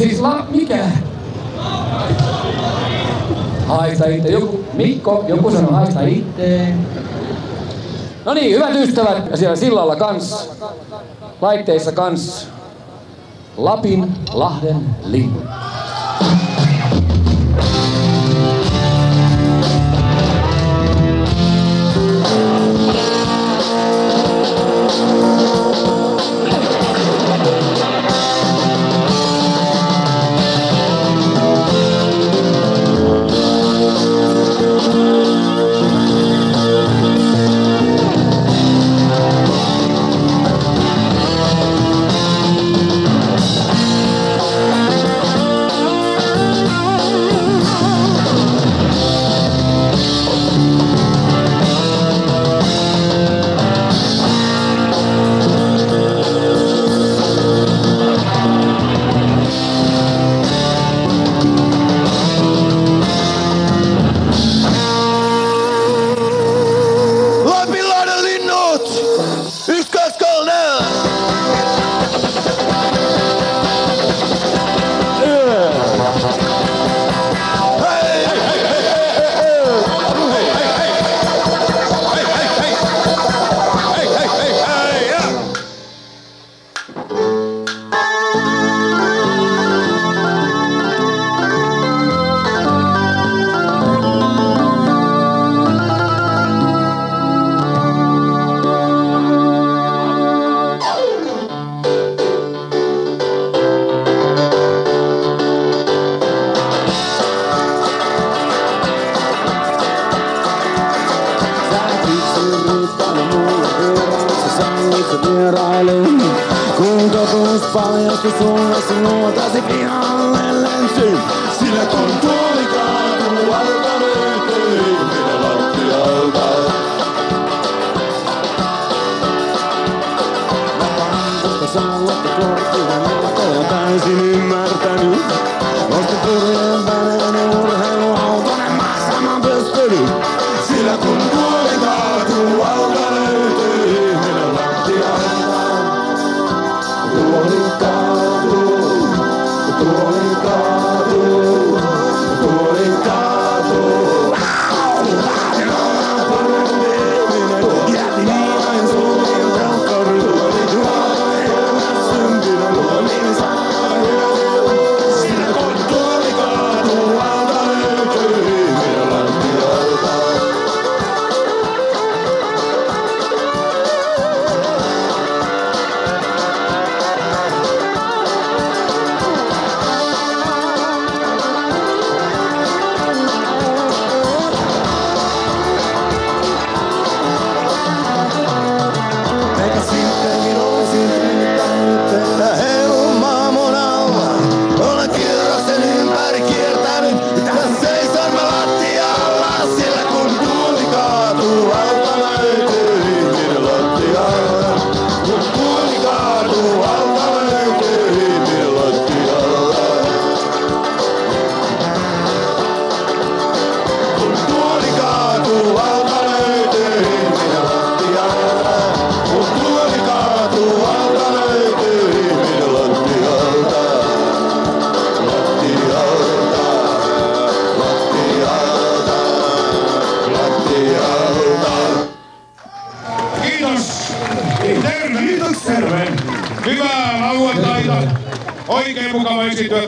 Siis la, mikä? Haista itse. Joku, Mikko, joku sanoo haista itse. No niin, hyvät ystävät, siellä sillalla kans, laitteissa kans, Lapin Lahden linnut. vierailuun. Kun totuus paljasti sulle sun luotasi pian lensi, sillä kun tuoli kaatuu alta löytyi minä lattialta. Vapaan, saa luottokortti, ja mä olen täysin ymmärtänyt. Ostin kirjeen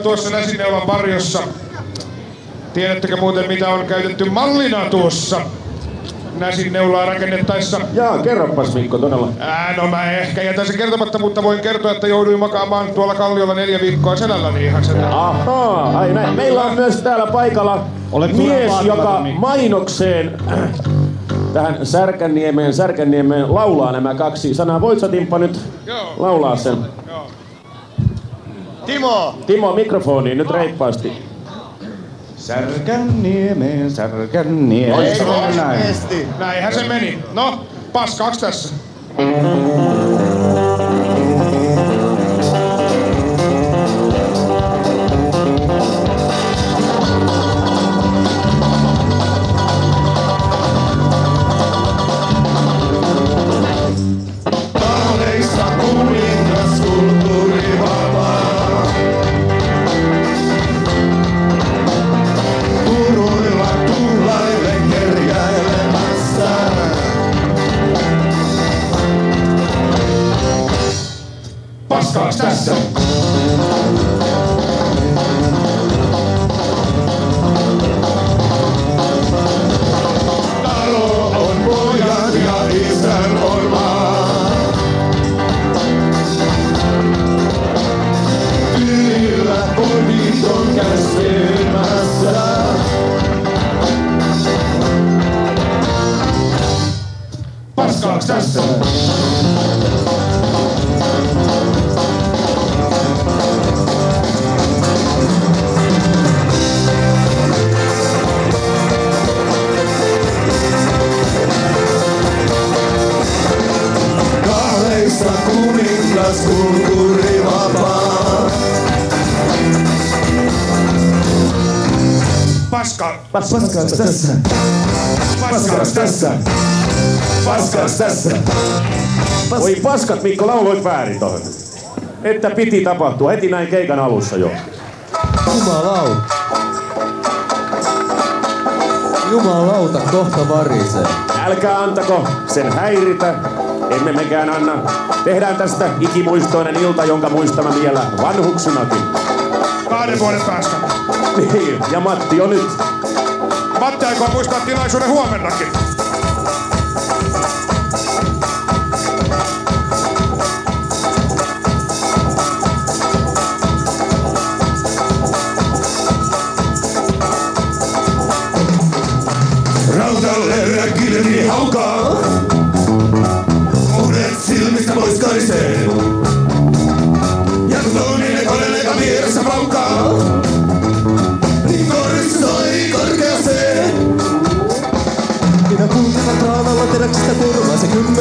tuossa Näsineuvan varjossa. Tiedättekö muuten mitä on käytetty mallina tuossa Näsinneulaa rakennettaessa? Jaa, kerropas Mikko todella. Ää, no mä ehkä jätän sen kertomatta, mutta voin kertoa, että jouduin makaamaan tuolla kalliolla neljä viikkoa selälläni ihan sen. Ahaa, ai näin. Meillä on myös täällä paikalla Olet mies, joka mainokseen tähän Särkänniemeen, Särkänniemeen laulaa nämä kaksi sanaa. Voit sä Timppa nyt Joo. laulaa sen? Timo! Timo, mikrofoniin nyt reippaasti. Särkänniemeen, Särkänniemeen. Oi, Se näin. Näinhän se meni. No, paskaaks tässä? Kodit on käskemässä. Paskaaks tässä? Paskaaks tässä? paskaaks tässä? Paskaaks tässä? Oi paskat, Mikko, lauloit väärin tohon. Että piti tapahtua heti näin keikan alussa jo. Jumalauta. Jumalauta, kohta varisee. Älkää antako sen häiritä. Emme mekään anna. Tehdään tästä ikimuistoinen ilta, jonka muistamme vielä vanhuksunakin. Kahden vuoden päästä. Niin, ja Matti on nyt. Aikoo muistaa tilaisuuden huomennakin. Rautalle räkilmi haukaa. Uudet silmistä pois.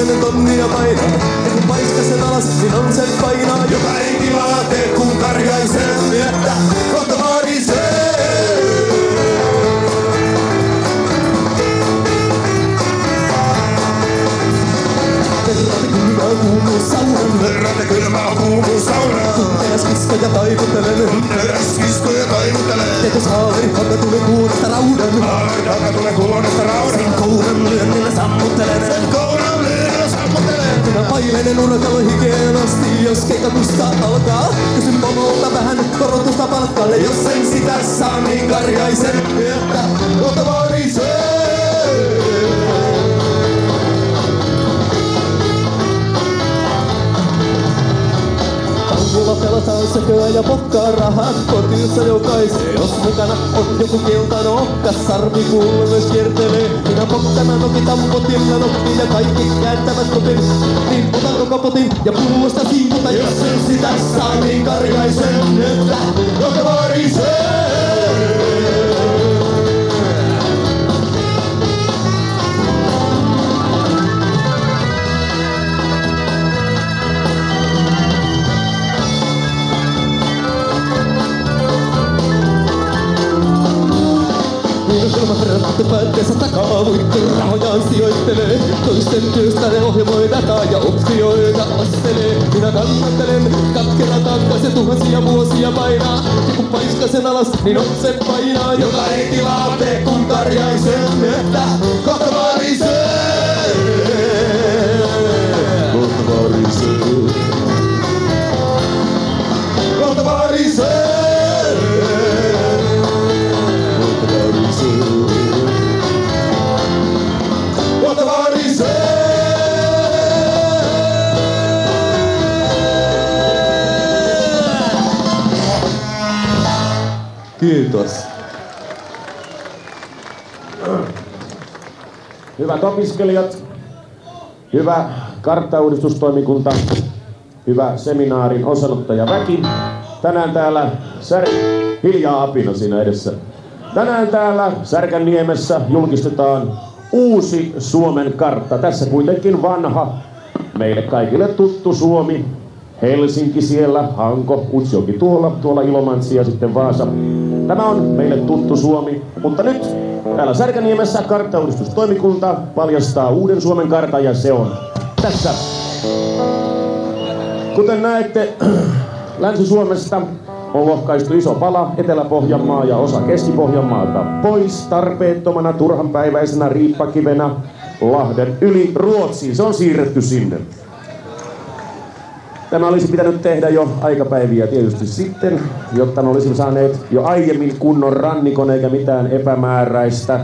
Kymmenen tonnia painaa. Kun paiska sen alas, niin on sen painaa. Joka ei tilaa tee kun karjaisen, että kohta varisee. Kuumuu saunan. Verrata kylmää kuumuu saunaa. Teräs kiskoja taivutelen. Teräs kiskoja taivuttelee. Tekos haaveri, hakka tuli kuulosta raudan. Minä pailenen urkalla hikeen asti, jos keikatusta alkaa. Kysyn pomolta vähän korotusta palkalle, jos en sitä saa, niin karjaisen, että kohta varisee. Tankilla pelataan sököä ja pokkaa rahat kotiussa jokaiseen. Jos mukana on joku keltainen okka, sarvi myös kiertelee. Minä pokkana nokitan potin ja nokkiin ja kaikki kääntävät kopin. Niin otan koko potin ja pullosta siivuta, jos en sitä saa, niin karjaisen, että joka varisee. Päätteessä takaa muitten rahojaan sijoittelee. Toisten työstä ne ohjelmoi dataa ja optioita astelee. Minä kannattelen katkera taakka se tuhansia vuosia painaa. Ja kun paiskasen alas, niin on sen painaa. Joka ei tilaa tee kun tarjaisen, että kohta varisee. Kiitos. Hyvät opiskelijat, hyvä karttauudistustoimikunta, hyvä seminaarin osanottajaväki. Tänään täällä Sär... Hiljaa apina siinä edessä. Tänään täällä Särkänniemessä julkistetaan uusi Suomen kartta. Tässä kuitenkin vanha, meille kaikille tuttu Suomi. Helsinki siellä, Hanko, Utsjoki tuolla, tuolla Ilomantsi ja sitten Vaasa. Tämä on meille tuttu Suomi, mutta nyt täällä Särkäniemessä karttauudistustoimikunta paljastaa uuden Suomen kartan ja se on tässä. Kuten näette, Länsi-Suomesta on lohkaistu iso pala Etelä-Pohjanmaa ja osa Keski-Pohjanmaalta pois tarpeettomana turhanpäiväisenä riippakivenä Lahden yli Ruotsiin. Se on siirretty sinne. Tämä olisi pitänyt tehdä jo aikapäiviä tietysti sitten, jotta ne olisimme saaneet jo aiemmin kunnon rannikon eikä mitään epämääräistä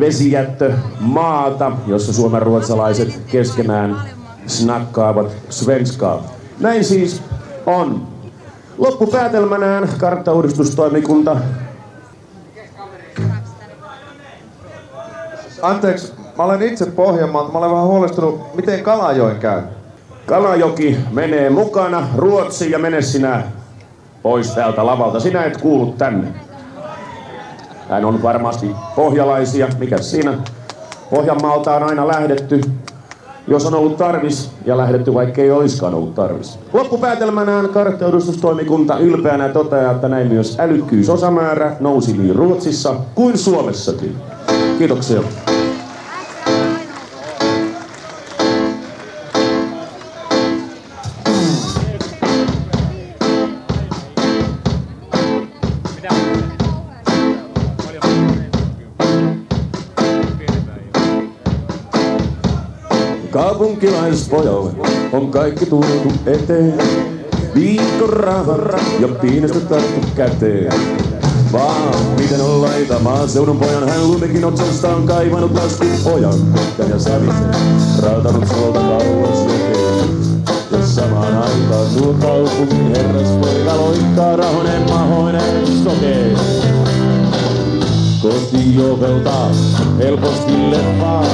vesijättö maata, jossa suomen ruotsalaiset keskenään snakkaavat svenskaa. Näin siis on. Loppupäätelmänään karttauudistustoimikunta Anteeksi, mä olen itse Pohjanmaalta. Mä olen vähän huolestunut, miten Kalajoen käy. Kalajoki menee mukana Ruotsiin ja mene sinä pois täältä lavalta. Sinä et kuulu tänne. Hän on varmasti pohjalaisia. Mikä siinä? Pohjanmaalta on aina lähdetty, jos on ollut tarvis, ja lähdetty vaikka ei olisikaan ollut tarvis. Loppupäätelmänään kartteudustustoimikunta ylpeänä toteaa, että näin myös älykkyysosamäärä nousi niin Ruotsissa kuin Suomessakin. Kiitoksia. Kaupunkilaispojalle on kaikki tuotu eteen. Viikon rahat ja piinestä tarttu käteen. Vaan miten on laita maaseudun pojan hän lumekin otsastaan kaivanut lasku pojan kotkan ja savisen. Raatanut solta kauas jokeen. Ja samaan aikaan tuo kaupungin herraspoika loikkaa rahonen mahoinen sokeen. Kotiovelta helposti leffaa,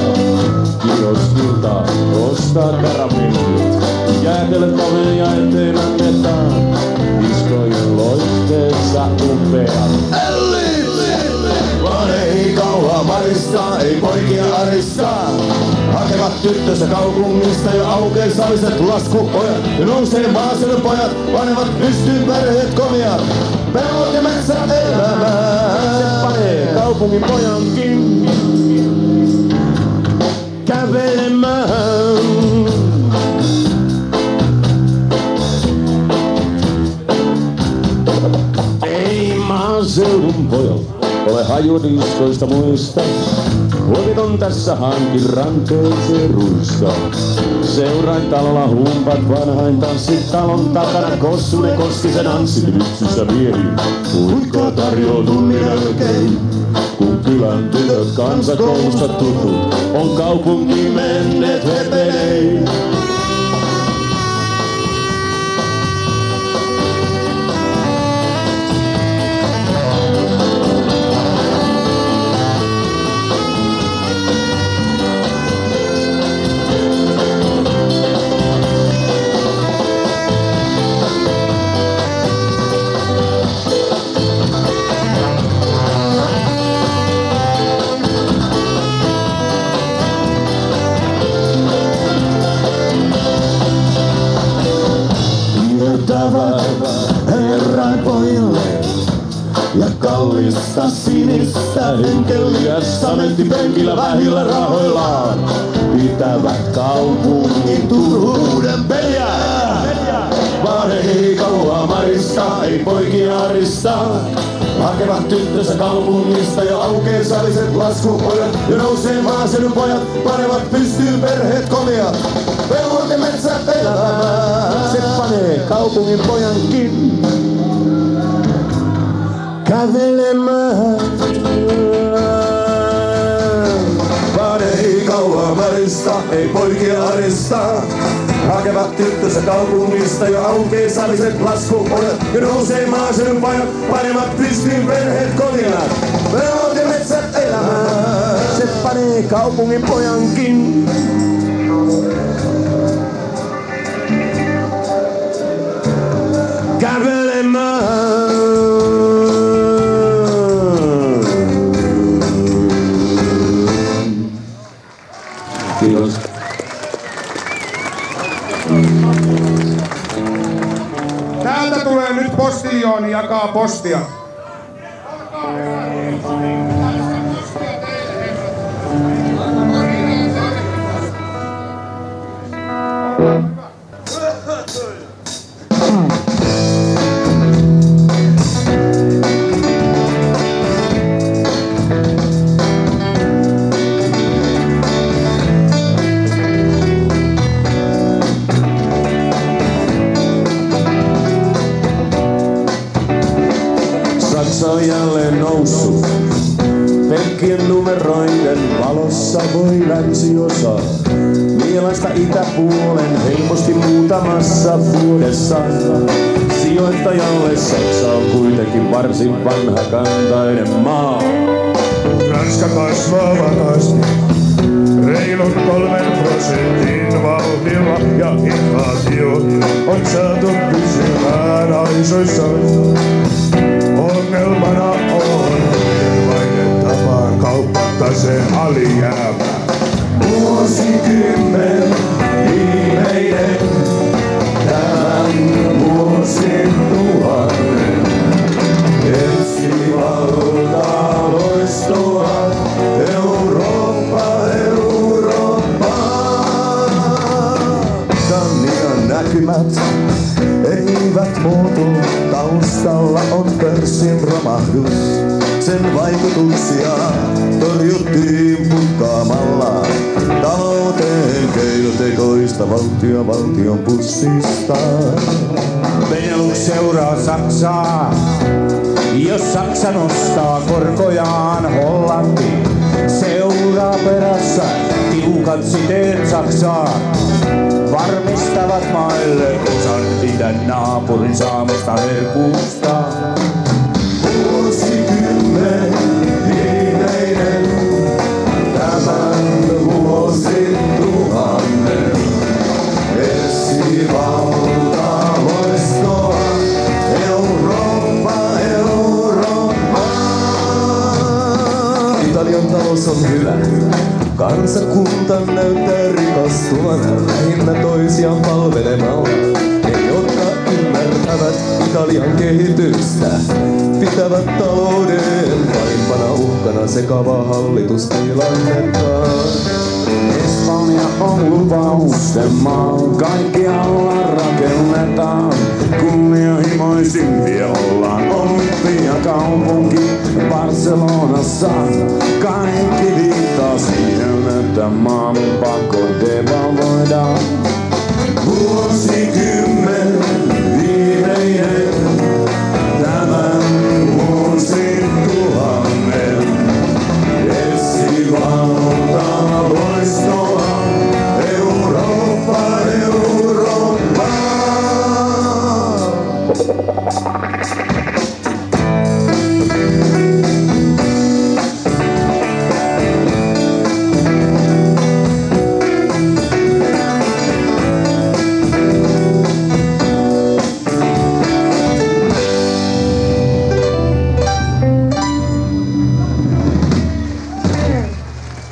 kioskilta ostaa karamellit. Jäätelöt ja eteen annetaan, diskojen loitteessa upeat. Vaan ei kauaa marista, ei poikia arista. Hakevat tyttönsä kaupungista jo aukein saliset laskupojat. Ja nousee maaseudun pojat, panevat pystyyn perheet komiat. Pellot ja metsä elämää. Se panee kaupungin pojankin kävelemään. Ei maaseudun pojalla ole hajodiskoista muista. Huomiton tässä hankin ranteeseen ruissa. Seurain talolla humpat vanhain tanssit talon takana. Kossunen Koskisen anssit lypsyssä miehi. Huikkaa tarjoaa tunnin jälkeen. Kun kylän tytöt kansakoulusta tutut on kaupunkiin menneet veteleen. Laskupojat. Ja nousee maaseudun pojat, panevat pystyyn perheet komiat. Pellot ja metsät elämään. Se panee kaupungin pojankin kävelemään. Vaan ei kauaa marista, ei poikia arista. Hakevat tyttönsä kaupungista jo aukee saliset laskupojat. Ja nousee maaseudun pojat, panevat pystyyn perheet kotiaan. Se panee kaupungin pojankin. Kiitos. Täältä tulee nyt postiljooni jakaa postia. Jossa voi länsiosa. Mielaista itäpuolen helposti muutamassa vuodessa. Sijoittajalle Saksa on kuitenkin varsin vanha kantainen maa. Ranska kasvaa vakaasti reilun kolmen prosentin vauhdilla ja inflaatio on saatu pysymään aisoissa. Ongelmana on erilainen tapaan kauppataseen alijäämä. Vuosikymmen viimeinen tämän vuosituhannen. Ensi valtaa loistoa Eurooppa, Eurooppa. Britannian näkymät eivät muutu. Taustalla on pörssin romahdus. Sen vaikutuksia torjuttiin pukkaamalla talouteen keinotekoista valtio valtion pussista. Benelux seuraa Saksaa. Jos Saksa nostaa korkojaan, Hollanti seuraa perässä. Tiukat siteet Saksaan varmistavat maille osan idän naapurin saamasta herkusta. Talous on hyvä. Kansakunta näyttää rikastuvan lähinnä toisiaan palvelemalla. Ymmärtävät Italian kehitystä, pitävät talouden paimpana uhkana sekavaa hallitustilannetta. Espanja on lupausten maa, kaikkialla rakennetaan. Kunnianhimoisimpia ollaan olympiakaupunki Barcelonassa. Kaikki viittaa siihen, että maan pakko devalvoidaan. Vuosikymmen viimeinen tämän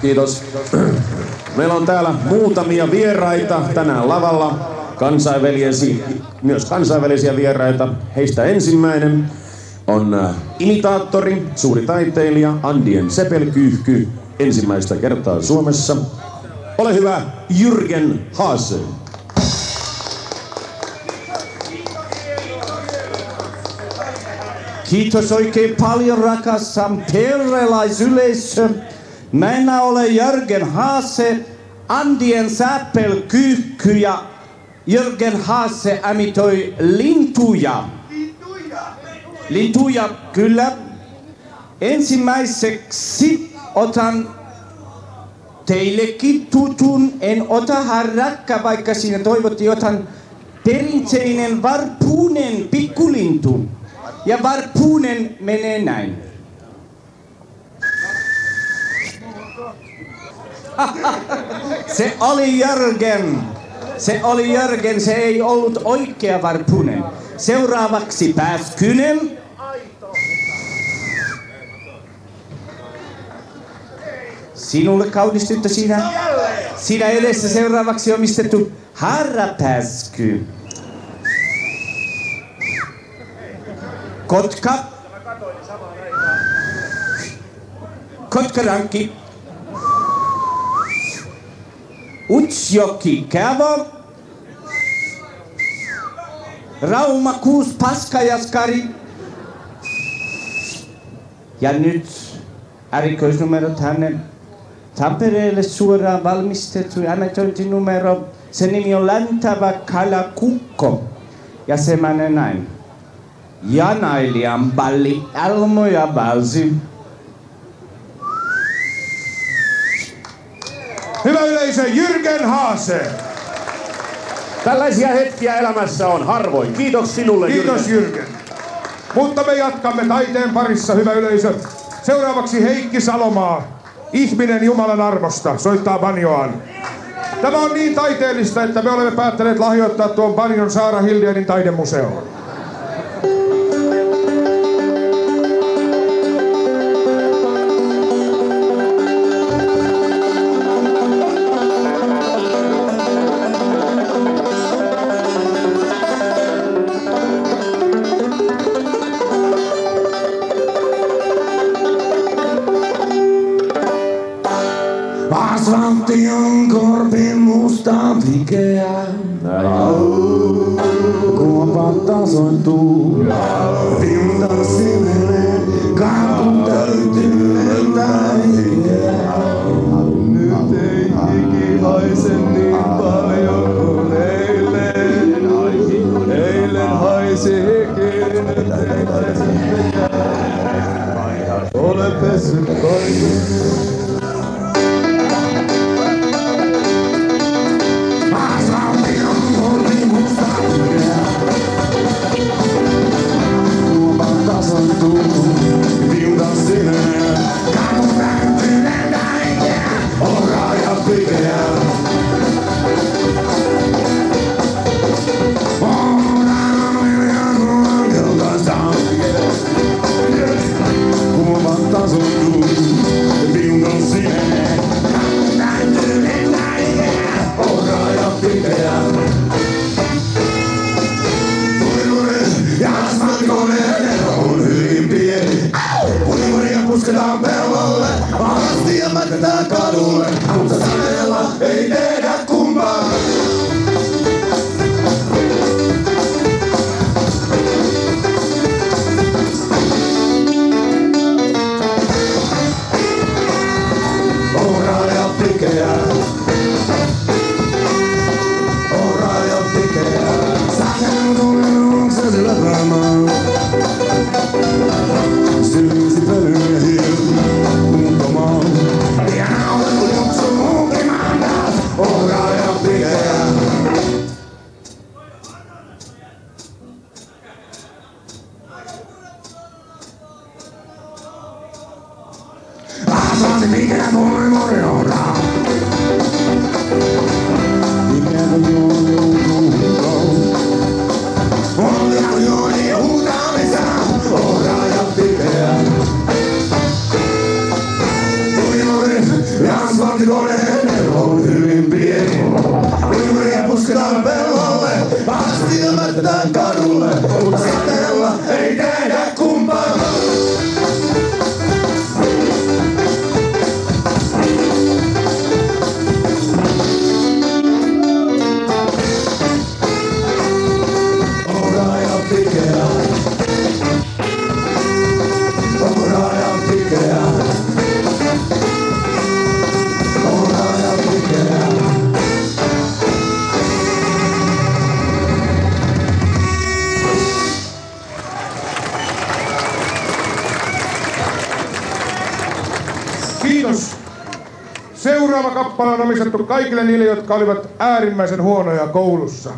Kiitos. Meillä on täällä muutamia vieraita tänään lavalla. Kansainvälisiä, myös kansainvälisiä vieraita. Heistä ensimmäinen on äh, imitaattori, suuri taiteilija Andien Sepelkyyhky ensimmäistä kertaa Suomessa. Ole hyvä, Jürgen Haase. Kiitos oikein paljon rakas tamperelaisyleisö. Minä olen Jörgen Haase, Andien Säppel Kyykky ja Jörgen Haase ämitoi lintuja. Lintuja, kyllä. Ensimmäiseksi otan teillekin tutun, en ota harrakka, vaikka siinä toivottiin, otan perinteinen varpunen pikkulintu. Ja varpunen menee näin. Se oli Jörgen. Se oli Jörgen, se ei ollut oikea varpunen. Seuraavaksi pääskynen. Sinulle kaunis tyttö siinä. Siinä edessä seuraavaksi omistettu harrapääsky. Kotka. Kotkarankki. Utsjoki Kävo. Rauma Kuus Paskajaskari. Ja nyt erikoisnumerot hänen Tampereelle suoraan valmistettu annetointinumero. Sen nimi on Läntävä Kalakukko. Ja se menee näin. Janailijan balli Elmo ja. Hyvä yleisö, Jürgen Haase. Tällaisia hetkiä elämässä on harvoin. Kiitos sinulle, Kiitos. Jürgen. Mutta me jatkamme taiteen parissa, hyvä yleisö. Seuraavaksi Heikki Salomaa. Ihminen Jumalan armosta soittaa banjoaan. Tämä on niin taiteellista, että me olemme päättäneet lahjoittaa tuon banjon Saara Hildienin taidemuseoon. Seuraava kappale on omistettu kaikille niille, jotka olivat äärimmäisen huonoja koulussa.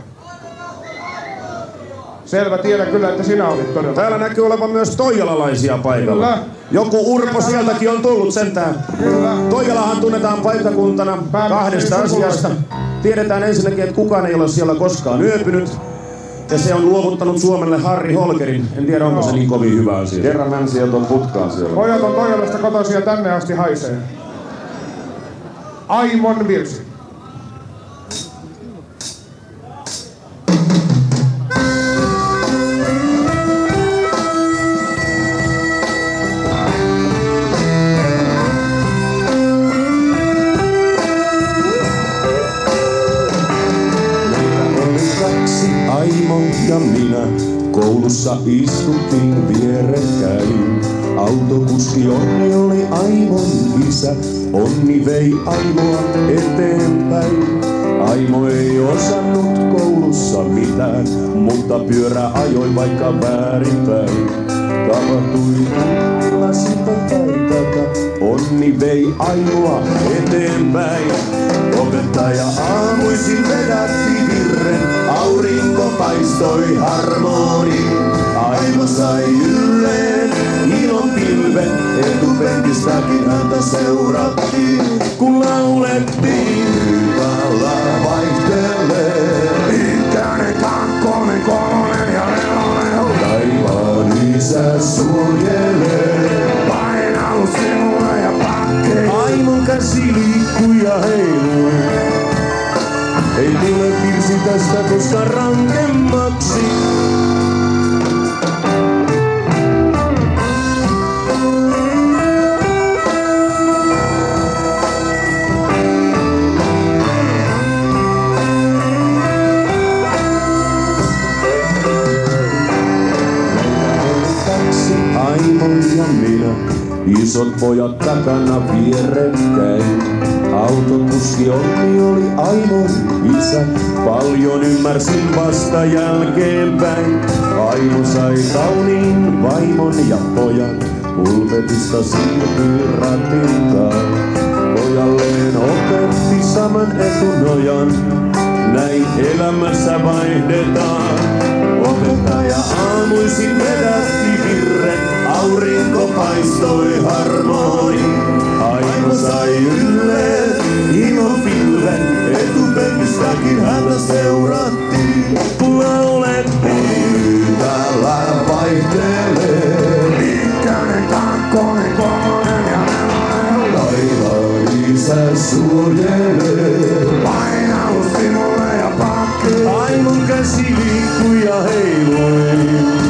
Selvä, tiedän kyllä, että sinä olit todella. Täällä näkyy olevan myös toijalalaisia paikalla. Kyllä. Joku Urpo sieltäkin on tullut sentään. Kyllä. Toijalahan tunnetaan paikkakuntana kahdesta asiasta. Tiedetään ensinnäkin, että kukaan ei ole siellä koskaan yöpynyt. Ja se on luovuttanut Suomelle Harri Holkerin. En tiedä, onko se niin kovin hyvä asia. Kerran män sieltä on putkaan siellä. Pojat on Toijalasta kotoisin ja tänne asti haisee. Aimon Aimoa eteenpäin. Aimo ei osannut koulussa mitään, mutta pyörä ajoi vaikka väärinpäin. Tapahtui tulla sitä tai Onni vei Aimoa eteenpäin. Opettaja aamuisin vedätti virren, aurinko paistoi harmoni. Aimo sai ylleen ilon pilven, etupenkistäkin häntä seurattiin. Kun laulettiin hyvällä vaihtelee. Ykkönen, kakkonen, kolmonen ja nelonen. Taivaan isä suojelee. Painaus sinulla ja pakkeen. Aimon käsi liikkui ja heilui. Ei tule virsi tästä koska rankemmaksi. Isot pojat takana vierekkäin. Autokuski Onni oli Aimon isä. Paljon ymmärsin vasta jälkeenpäin. Aimo sai kauniin vaimon ja pojan. Pulpetista siirtyi ratintaan. Pojalleen opetti saman etunojan. Näin elämässä vaihdetaan. Opettaja aamuisin vedätti virren, aurinko paistoi harmoni. Aimo sai ylleen ilon pilven, etupenkistäkin häntä seurattiin. Laulettiin, täällä vaihtelee. Ykkönen, kakkonen, kolmonen ja nelonen. Taivaan isä suojelee. Painaus sinulle ja pakkeen. Aimon käsi liikkui ja heilui.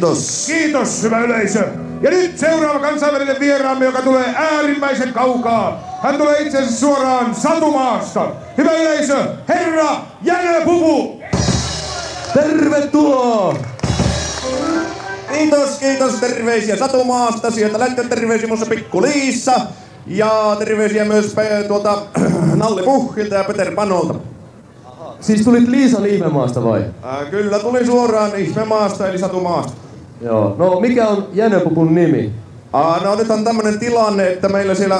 Kiitos! Kiitos, hyvä yleisö. Ja nyt seuraava kansainvälinen vieraamme, joka tulee äärimmäisen kaukaa. Hän tulee itse asiassa suoraan Satumaasta. Hyvä yleisö, herra Jänö Pupu. Tervetuloa! Kiitos, kiitos. Terveisiä Satumaasta. Sieltä lähtee terveisiä muassa Pikku Liissa. Ja terveisiä myös pe- tuolta Nalli Puhkilta ja Peter Panolta. Siis tulit Liisa Liivemaasta vai? Ää, kyllä tuli suoraan Ihmemaasta eli Satumaasta. Joo. No mikä on Jänöpupun nimi? Aa, no nyt on tämmönen tilanne, että meillä siellä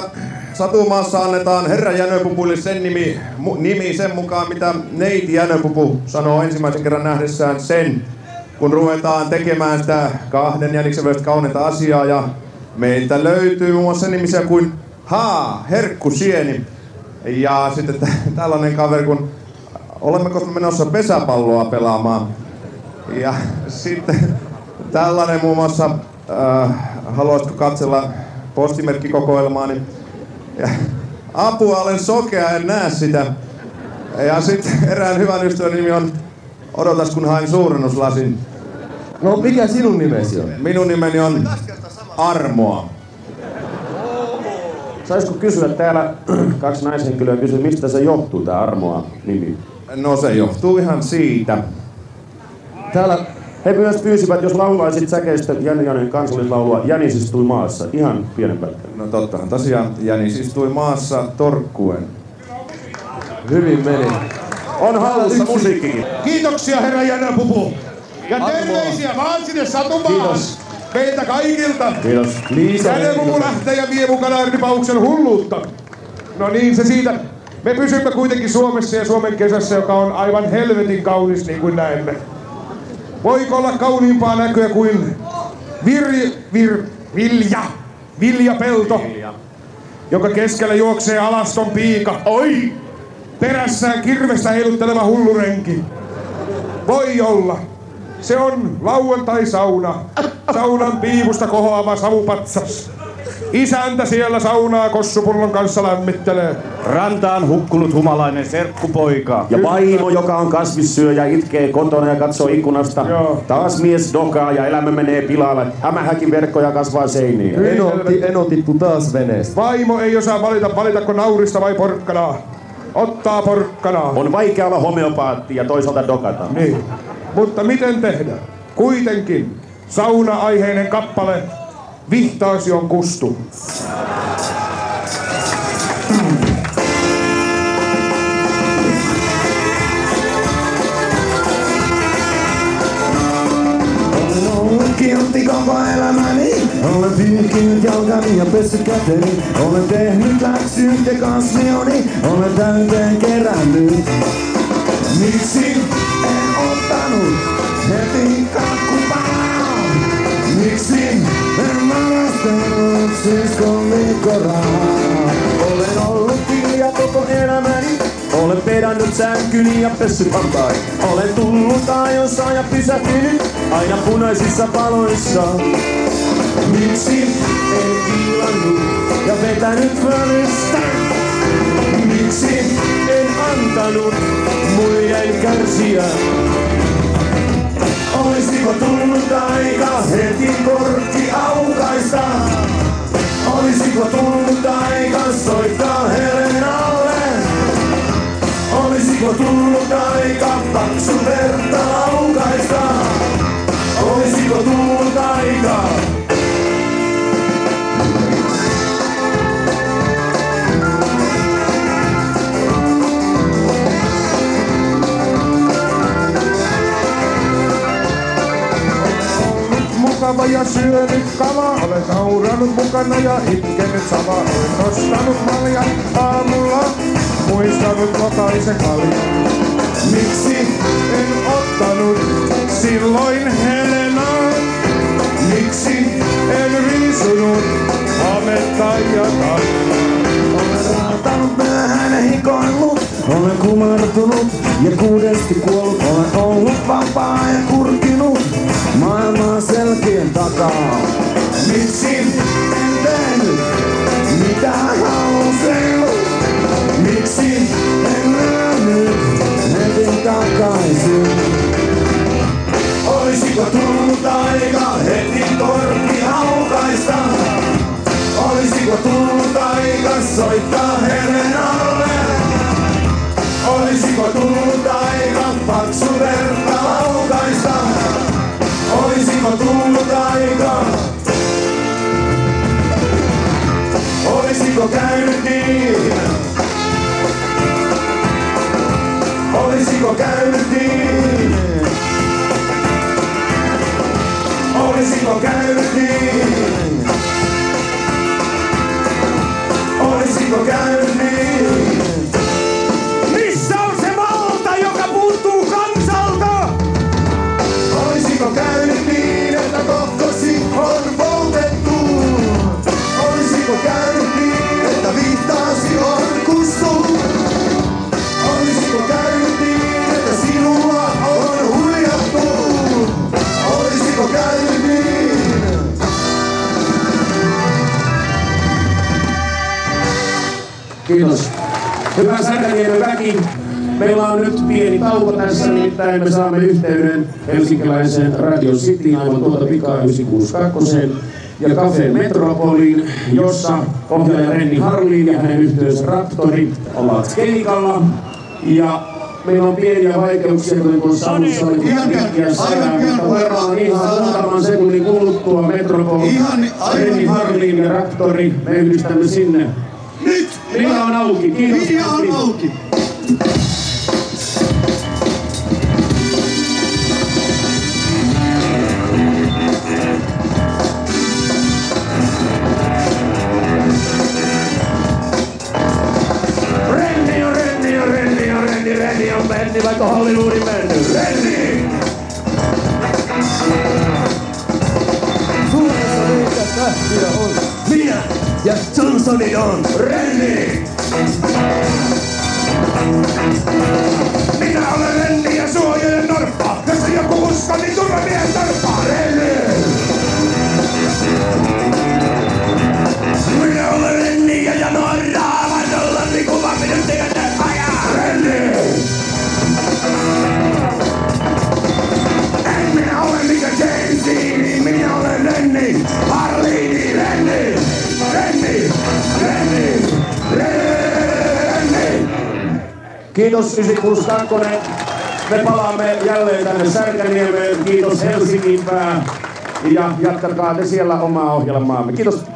Satumaassa annetaan Herra Jänöpupuille sen nimi, mu, nimi sen mukaan, mitä neiti Jänöpupu sanoo ensimmäisen kerran nähdessään sen, kun ruvetaan tekemään sitä kahden jäniksen välistä kaunita asiaa. Ja meiltä löytyy muun muassa nimisiä kuin Haa, Herkku Sieni. Ja sitten tä- tällainen kaveri kun olemmeko me menossa pesäpalloa pelaamaan. Ja sitten tällainen muun muassa, äh, haluaisitko katsella postimerkkikokoelmaa, niin ja, apua, olen sokea, en näe sitä. Ja sitten erään hyvän ystävän nimi on Odotas kun hain suurennuslasin. No mikä sinun nimesi on? Minun nimeni on Armoa. Saisiko kysyä täällä, kaksi naishenkilöä kysyä, mistä se johtuu tämä Armoa nimi? No se johtuu ihan siitä. Täällä He myös pyysivät, jos laulaisit säkeistä Jani Janen kansallislaulua Jänis istui maassa. Ihan pienen pätkän. No tottahan tosiaan Jänis istui maassa torkkuen. hyvin meni. On hallussa musiikkikin. Kiitoksia, herra Jänö Pupu. Ja terveisiä vaan sinne Satumaan. Kiitos. Meiltä kaikilta. Kiitos. Liisa. Jänö Pupu lähtee ja vie mukana ripauksen hulluutta. No niin, se siitä. Me pysymme kuitenkin Suomessa ja Suomen kesässä, joka on aivan helvetin kaunis, niin kuin näemme. Voiko olla kauniimpaa näkyä kuin vir, vir, vilja, viljapelto, jonka keskellä juoksee alaston piika. Oi! perässään kirvestä heilutteleva hullurenki. Voi olla. Se on lauantai-sauna. Saunan piipusta kohoava savupatsas. Isäntä siellä saunaa kossupullon kanssa lämmittelee. Rantaan hukkunut humalainen serkkupoika. Ja vaimo, joka on kasvissyöjä, itkee kotona ja katsoo ikkunasta. Joo. Taas mies dokaa ja elämä menee pilalle. Hämähäkin verkkoja kasvaa seiniin. Eno, ti, eno tippu taas veneestä. Vaimo ei osaa valita, valitako naurista vai porkkanaa. Ottaa porkkanaa. On vaikea olla homeopaatti ja toisaalta dokata. Niin. Mutta miten tehdä? Kuitenkin sauna-aiheinen kappale Vihtaasi on kustu. Kiltti koko elämäni. Olen pyyhkinyt jalkani ja pessyt käteni. Olen tehnyt läksyt ja kasmioni Olen täyteen kerännyt. Miksi Olen ollut hiljaa koko elämäni. Olen pedannut sänkyni ja pessyt hampaat. Olen tullut ajossa ja pysähtynyt aina punaisissa valoissa. Miksi En kiilannut ja vetänyt välistä. Miksi En antanut muiden kärsiä. Olisiko tullut aika heti korkki aukaista? Olisiko tullut aika soittaa Helenalle? Olisiko tullut aika paksu verta laukaista? Olisiko tullut aika? Mukava ja syönyt kala, olen nauranut mukana ja itkenyt sama. Olen nostanut maljan aamulla, muistanut lokaisen kaljan. Miksi en ottanut silloin Helenaa? Miksi en riisunut hametta ja kaljan? Olen raatanut myöhään hikoillut, olen kumartunut ja kuudesti kuollut. Olen ollut vapaa ja kurkinut maailmaa selkien takaa. Miksi en tehnyt mitä halusin? Miksi en lyönyt heti takaisin? Olisiko tullut aika heti korkki aukaista? Olisiko tullut aika soittaa Helenalle? Aika paksu verta laukaista? Olisiko tullut aika? Olisiko käynyt niin? Olisiko käynyt niin? Olisiko käynyt niin? Olisiko käynyt niin? Hyvä Särkäniemen väki. Meillä on nyt pieni tauko tässä, nimittäin me saamme yhteyden helsinkiläisen Radio City aivan tuolta pikaa 962 ja Cafe Metropoliin, jossa ohjaaja Renni Harlin ja hänen yhteys Raptori ovat keikalla. Ja meillä on pieniä vaikeuksia, kun tuon savussa oli pitkiä sairaan, mutta varmaan ihan muutaman sekunnin kuluttua Metropol, Renni Harlin ja Raptori, me yhdistämme sinne Mikä on auki? Kiitos. Mikä on auki? Renni on vaikka Hollywoodin mennyt. Renni! Suomessa niitä tähtiä on minä ja Johnsoni on Renni! Minä olen Renni ja suojelen norppaa. Jos on joku usko, niin turvamiehen torppaa. Renni! Kiitos 962. Me palaamme jälleen tänne Särkäniemeen. Kiitos Helsingin pää. Ja jatkakaa te siellä omaa ohjelmaamme. Kiitos.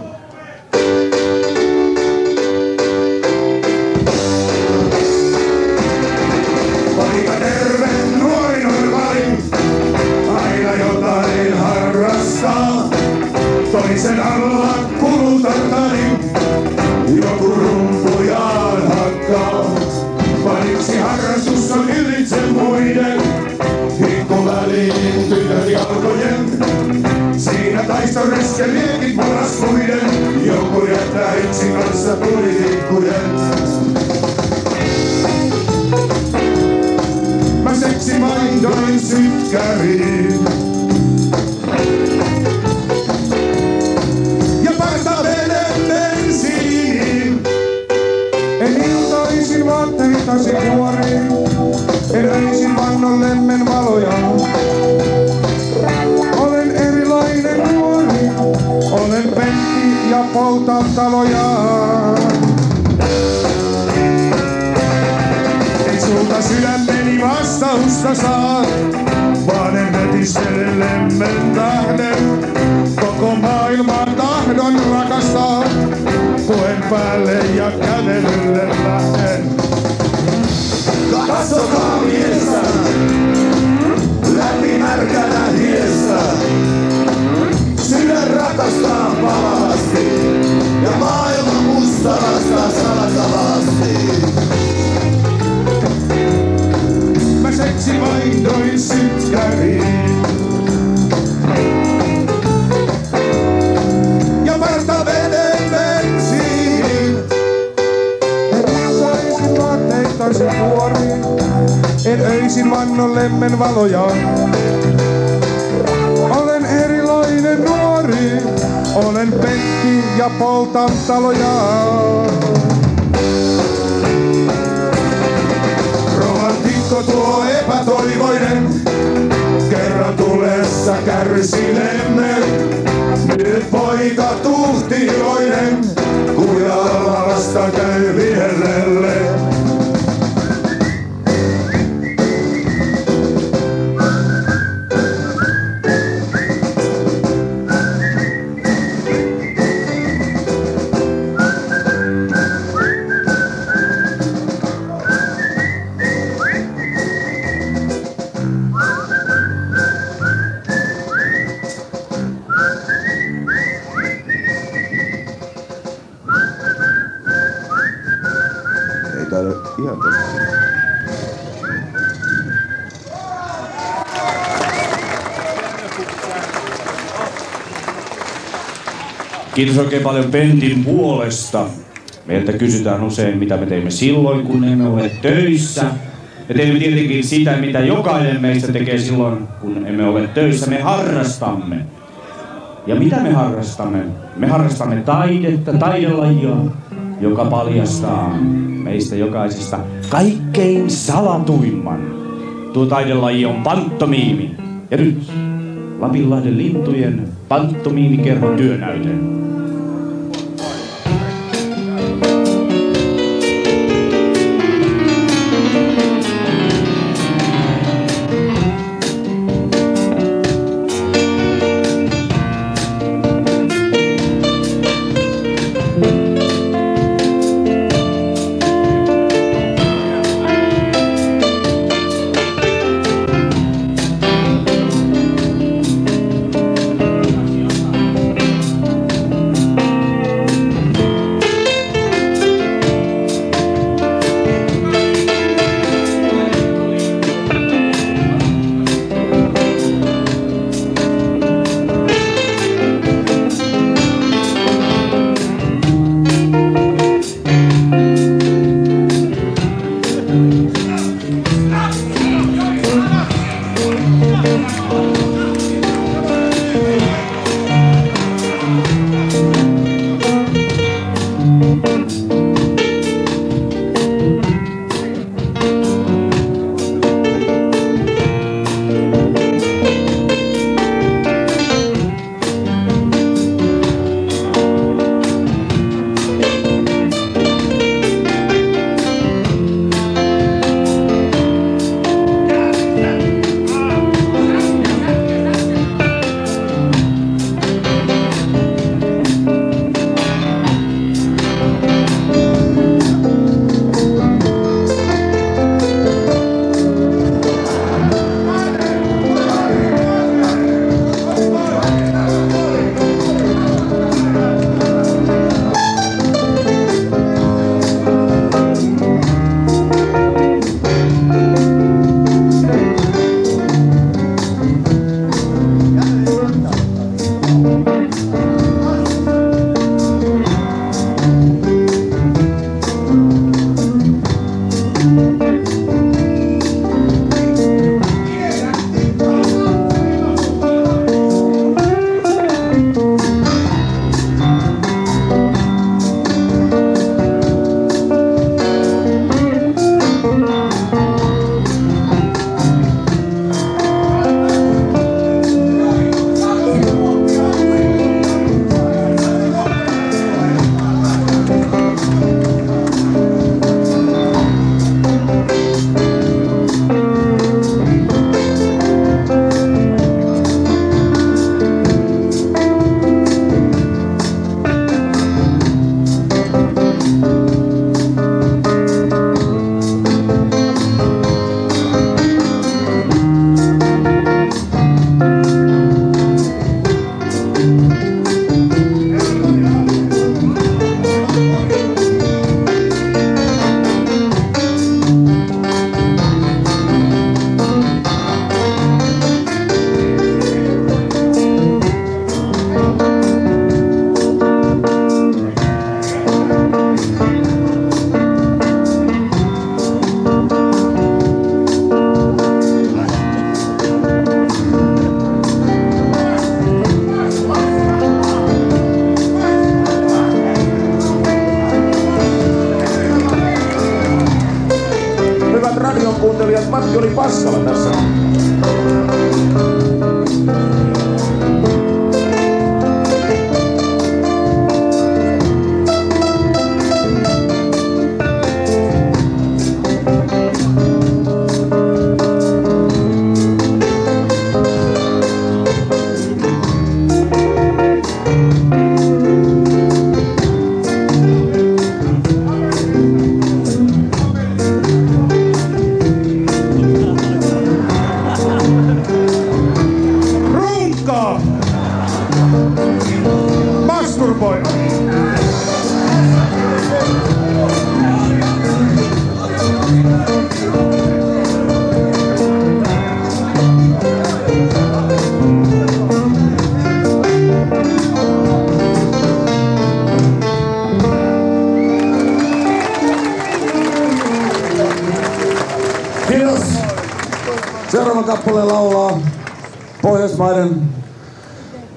Poltan taloja. En sulta sydämeni vastausta saa, vaan en mötistele lemmen tähden. Koko maailman tahdon rakastaa, puen päälle ja kävelylle lähden. Katsokaa miestä, läpi märkänä hiestä. Sydän rakastaa maailma mustalasta salakavasti. Mä seksi vaihdoin sytkäriin. Ja partaveden bensiiniin. En iltaisin vaatteittaisin nuoriin. En öisin vannon lemmen valoja. Olen penkki ja poltan taloja. Romantikko tuo epätoivoinen, kerran tulessa kärsilemme. Nyt poika tuhtioinen, kujalla vasta käy vierelle. Täällä ihan tosta. Kiitos oikein paljon Pentin puolesta. Meiltä kysytään usein, mitä me teimme silloin, kun emme ole töissä. Me teemme tietenkin sitä, mitä jokainen meistä tekee silloin, kun emme ole töissä. Me harrastamme. Ja mitä me harrastamme? Me harrastamme taidetta, taidelajia, joka paljastaa meistä jokaisesta kaikkein salatuimman. Tuo taidelaji on pantomiimi. Ja nyt Lapinlahden lintujen pantomiimikerhon työnäyte.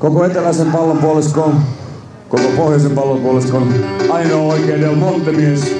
Koko eteläisen pallonpuoliskon, koko pohjoisen pallonpuoliskon ainoa oikea Del Monte mies.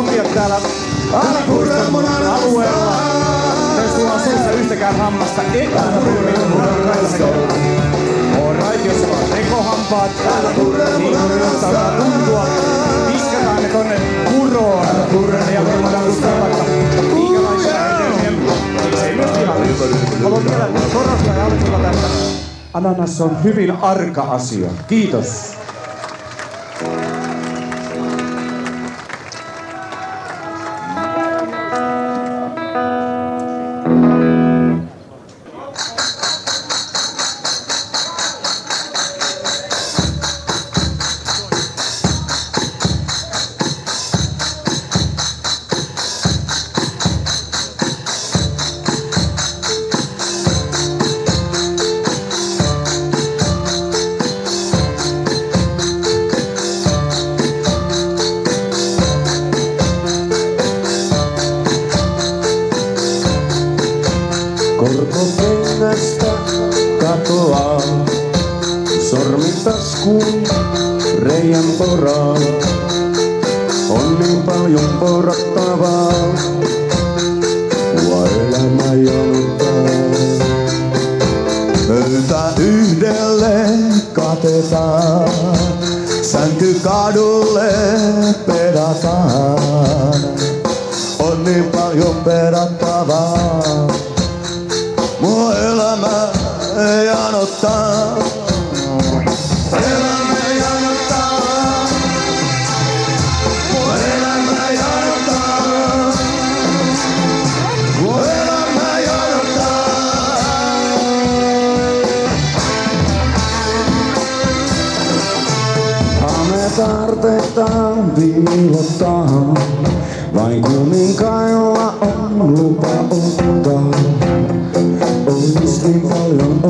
sopia täällä Aalapuiston alueella. Jos sulla on suussa yhtäkään hammasta, et Alright, jos sulla on tekohampaat, niin kannattaa tuntua. Ne tonne. Ja voidaan kustaa vaikka minkälaisia Haluan vielä korostaa ja tästä. Ananas on hyvin arka asia. Kiitos. Elämä janottaa, tarpeetaan piilottaa, vain kuninkailla on lupa ottaa. Ois niin paljon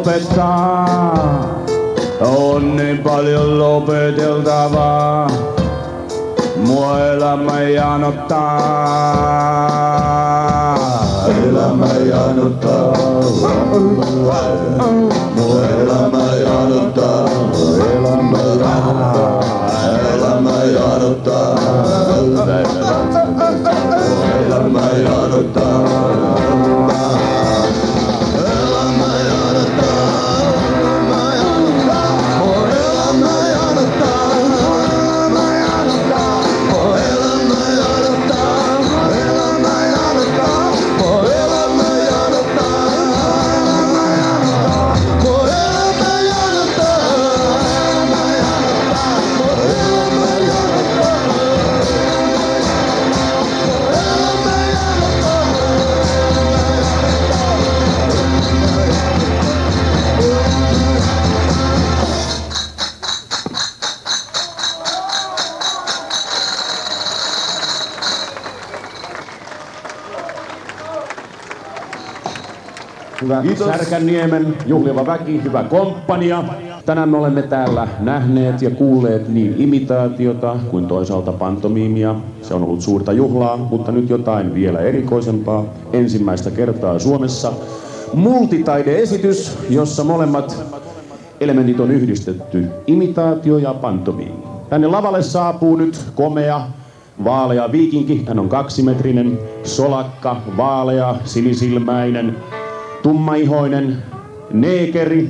lopettaa. On niin paljon lopeteltavaa, mua elämä janottaa. Elämä janottaa, mua elämä janottaa, elämä janottaa, elämä janottaa, elämä janottaa. Kiitos. Särkänniemen juhliva väki, hyvä komppania. Tänään me olemme täällä nähneet ja kuulleet niin imitaatiota kuin toisaalta pantomiimia. Se on ollut suurta juhlaa, mutta nyt jotain vielä erikoisempaa. Ensimmäistä kertaa Suomessa multitaideesitys, jossa molemmat elementit on yhdistetty, imitaatio ja pantomiimi. Tänne lavalle saapuu nyt komea, vaalea viikinki. Hän on kaksimetrinen, solakka, vaalea, sinisilmäinen, tummaihoinen, neekeri.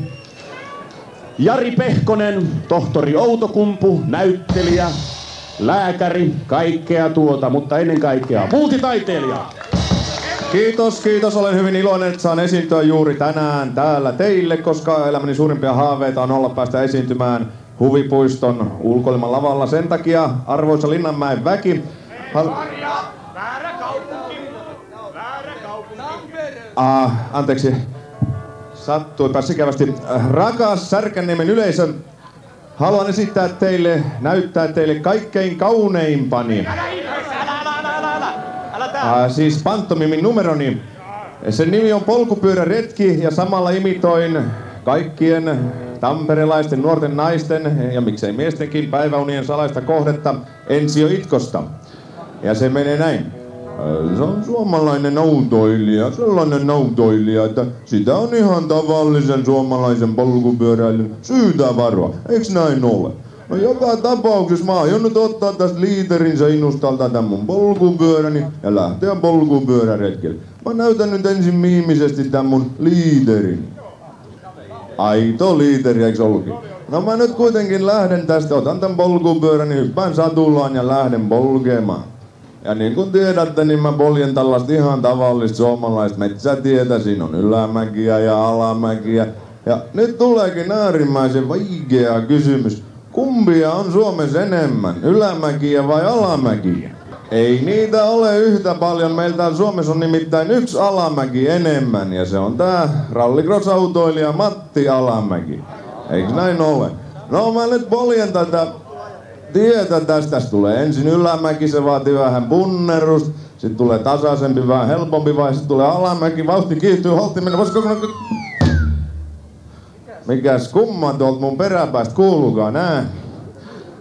Jari Pehkonen, tohtori Outokumpu, näyttelijä, lääkäri, kaikkea tuota, mutta ennen kaikkea multitaiteilija. Kiitos, kiitos. Olen hyvin iloinen, että saan esiintyä juuri tänään täällä teille, koska elämäni suurimpia haaveita on olla päästä esiintymään Huvipuiston ulkoilman lavalla. Sen takia, arvoisa Linnanmäen väki, hal- Ah, anteeksi. Sattuipa sikävästi. Äh, Rakas Särkänniemen yleisö, haluan esittää teille, näyttää teille kaikkein kauneimpani. Äh, siis pantomimin numeroni. Sen nimi on Polkupyöräretki ja samalla imitoin kaikkien tamperelaisten nuorten naisten ja miksei miestenkin päiväunien salaista kohdetta Ensio Itkosta. Ja se menee näin. Se on suomalainen autoilija, sellainen autoilija, että sitä on ihan tavallisen suomalaisen polkupyöräilyn syytä varoa. Eiks näin ole? No joka tapauksessa mä aion nyt ottaa tästä liiterin seinustalta tän mun polkupyöräni ja lähteä polkupyöräretkelle. Mä näytän nyt ensin miimisesti tän mun liiterin. Aito liiteri, eiks ollutkin? No mä nyt kuitenkin lähden tästä, otan tän polkupyöräni, hyppään satulaan ja lähden polkemaan. Ja niin kuin tiedätte, niin mä poljen tällaista ihan tavallista suomalaista metsätietä. Siinä on ylämäkiä ja alamäkiä. Ja nyt tuleekin äärimmäisen vaikea kysymys. Kumpia on Suomessa enemmän, ylämäkiä vai alamäkiä? Ei niitä ole yhtä paljon. Meillä täällä Suomessa on nimittäin yksi alamäki enemmän ja se on tää rallycross-autoilija Matti Alamäki. Eikö näin ole? No mä nyt poljen tätä tietä tästä. Tulee ensin ylämäki, se vaatii vähän punnerusta. Sitten tulee tasaisempi, vähän helpompi vai sitten tulee alamäki, vauhti kiihtyy, holtti mennä, voisiko. Mikäs kumma tuolta mun peräpäästä kuulukaan nää?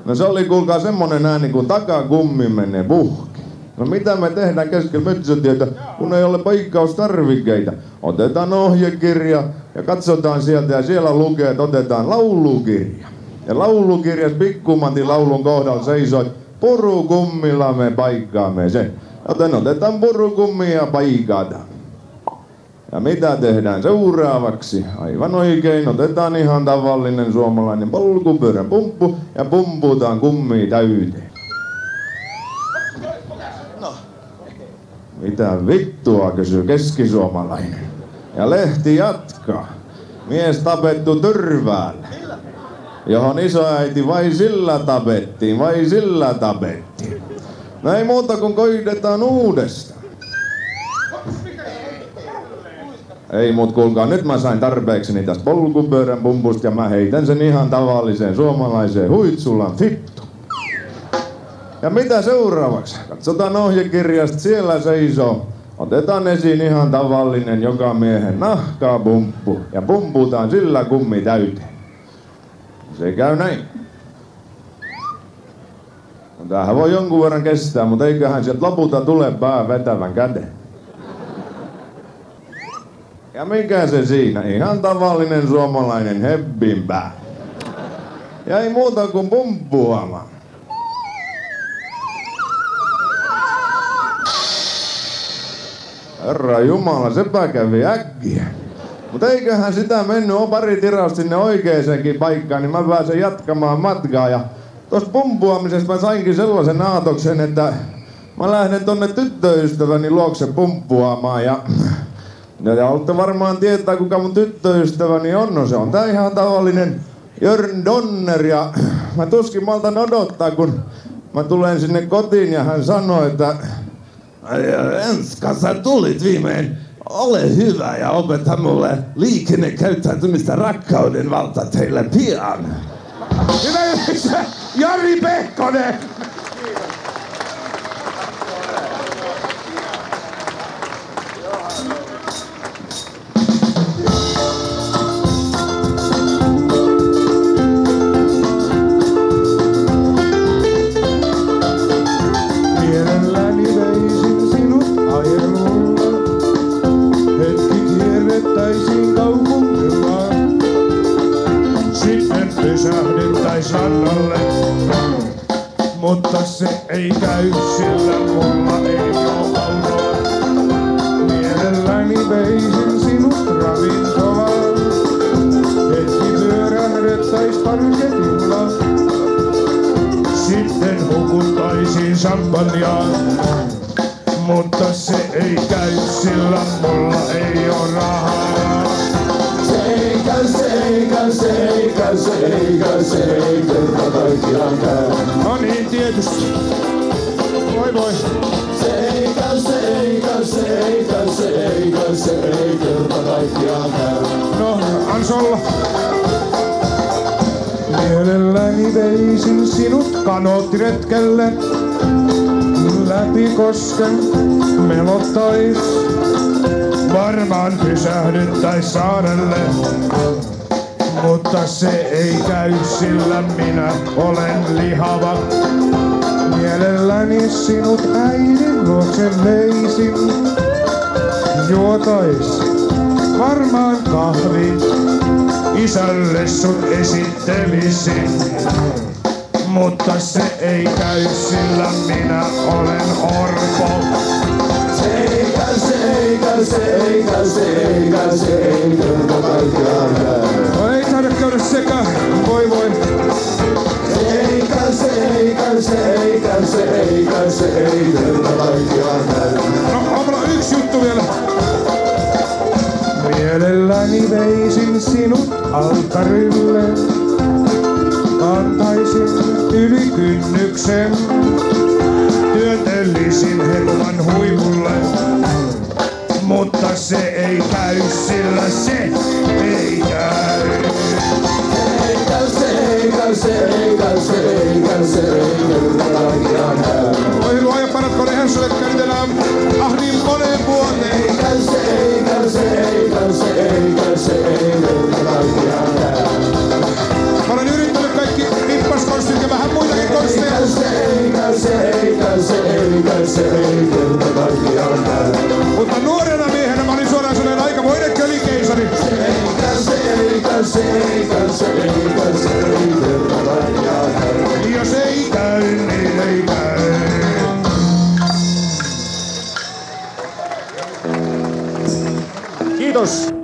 No se oli kuulkaa semmonen ääni, kun takakummi menee puhki. No mitä me tehdään keskellä metsätietä, kun ei ole paikkaustarvikkeita? Otetaan ohjekirja ja katsotaan sieltä ja siellä lukee, että otetaan laulukirja. Ja laulukirjas Pikkumantin laulun kohdalla seisoi, purukummilla me paikkaamme sen. Joten otetaan purukummi ja paikataan. Ja mitä tehdään seuraavaksi? Aivan oikein, otetaan ihan tavallinen suomalainen polkupyörän pumppu ja pumputaan kummi täyteen. Mitä vittua, kysyy keskisuomalainen. Ja lehti jatkaa. Mies tapettu tyrväällä. Johon isoäiti vai sillä tapettiin, vai sillä tapettiin. No ei muuta kuin koitetaan uudestaan. Ei mut kuulkaa, nyt mä sain tarpeekseni tästä polkupyörän pumpusta ja mä heitän sen ihan tavalliseen suomalaiseen huitsulan fittu. Ja mitä seuraavaksi? Katsotaan ohjekirjasta, siellä seisoo. Otetaan esiin ihan tavallinen joka miehen nahkaa pumppu ja pumputaan sillä kummi täyteen. Se käy näin. No, tämähän voi jonkun verran kestää, mutta eiköhän sieltä lopulta tule pää vetävän käden. Ja mikä se siinä? Ihan tavallinen suomalainen hebbinpää. Ja ei muuta kuin pumppuamaan. Herra Jumala, sepä kävi äkkiä. Mutta eiköhän sitä mennyt, on pari tirausta sinne oikeeseenkin paikkaan, niin mä pääsen jatkamaan matkaa. Ja tuosta pumpuamisesta mä sainkin sellaisen aatoksen, että mä lähden tonne tyttöystäväni luokse pumppuamaan ja No ja olette varmaan tietää kuka mun tyttöystäväni on, no se on tää ihan tavallinen Jörn Donner ja mä tuskin maltan odottaa kun mä tulen sinne kotiin ja hän sanoi, että "Ai, Enska, sä tulit viimein. Ole hyvä ja opeta mulle liikennekäyttäytymistä rakkauden valta teille pian. Hyvä yleisö, Jari Pehkonen! Mutta se veisin sinut kanoottiretkelle. Läpi kosken melottais. Varmaan pysähdyttäis saarelle. Mutta se ei käy, sillä minä olen lihava. Mielelläni sinut äidin luokse veisin. Juotais varmaan kahvi. Isälle sun esittelisin. Mutta se ei käy, sillä minä olen orpo. Se ei käy, se ei käy, se ei käy, se ei käy, se ei kerta kaikkiaan käy. Ei taida käydä sekä, voi voi. Se ei käy, se ei käy, se ei käy, se ei käy, se ei kerta kaikkiaan käy. No, onko yksi juttu vielä? Mielelläni veisin sinut altarille. Kantaisin yli kynnyksen. Työntelisin herman huipulle. Mutta se ei käy, sillä se ei käy. Se ei käy, se ei käy, se ei käy, se ei käy, se ei käy. Voi luoja paratko ne sulle käydään ah niin moneen vuoteen. Ei käy, se ei käy, se ei käy, se ei käy, se ei kerta kaikkiaan käy. Se ei käy, se ei käy, se ei kerta kaikkiaan käy. Mutta nuorena miehenä mä olin suoraan sanoen aikamoinen kölikeisari. Se ei käy, se ei käy, se ei käy, se ei käy, se ei kerta kaikkiaan käy. Jos ei käy, niin ei käy. Kiitos.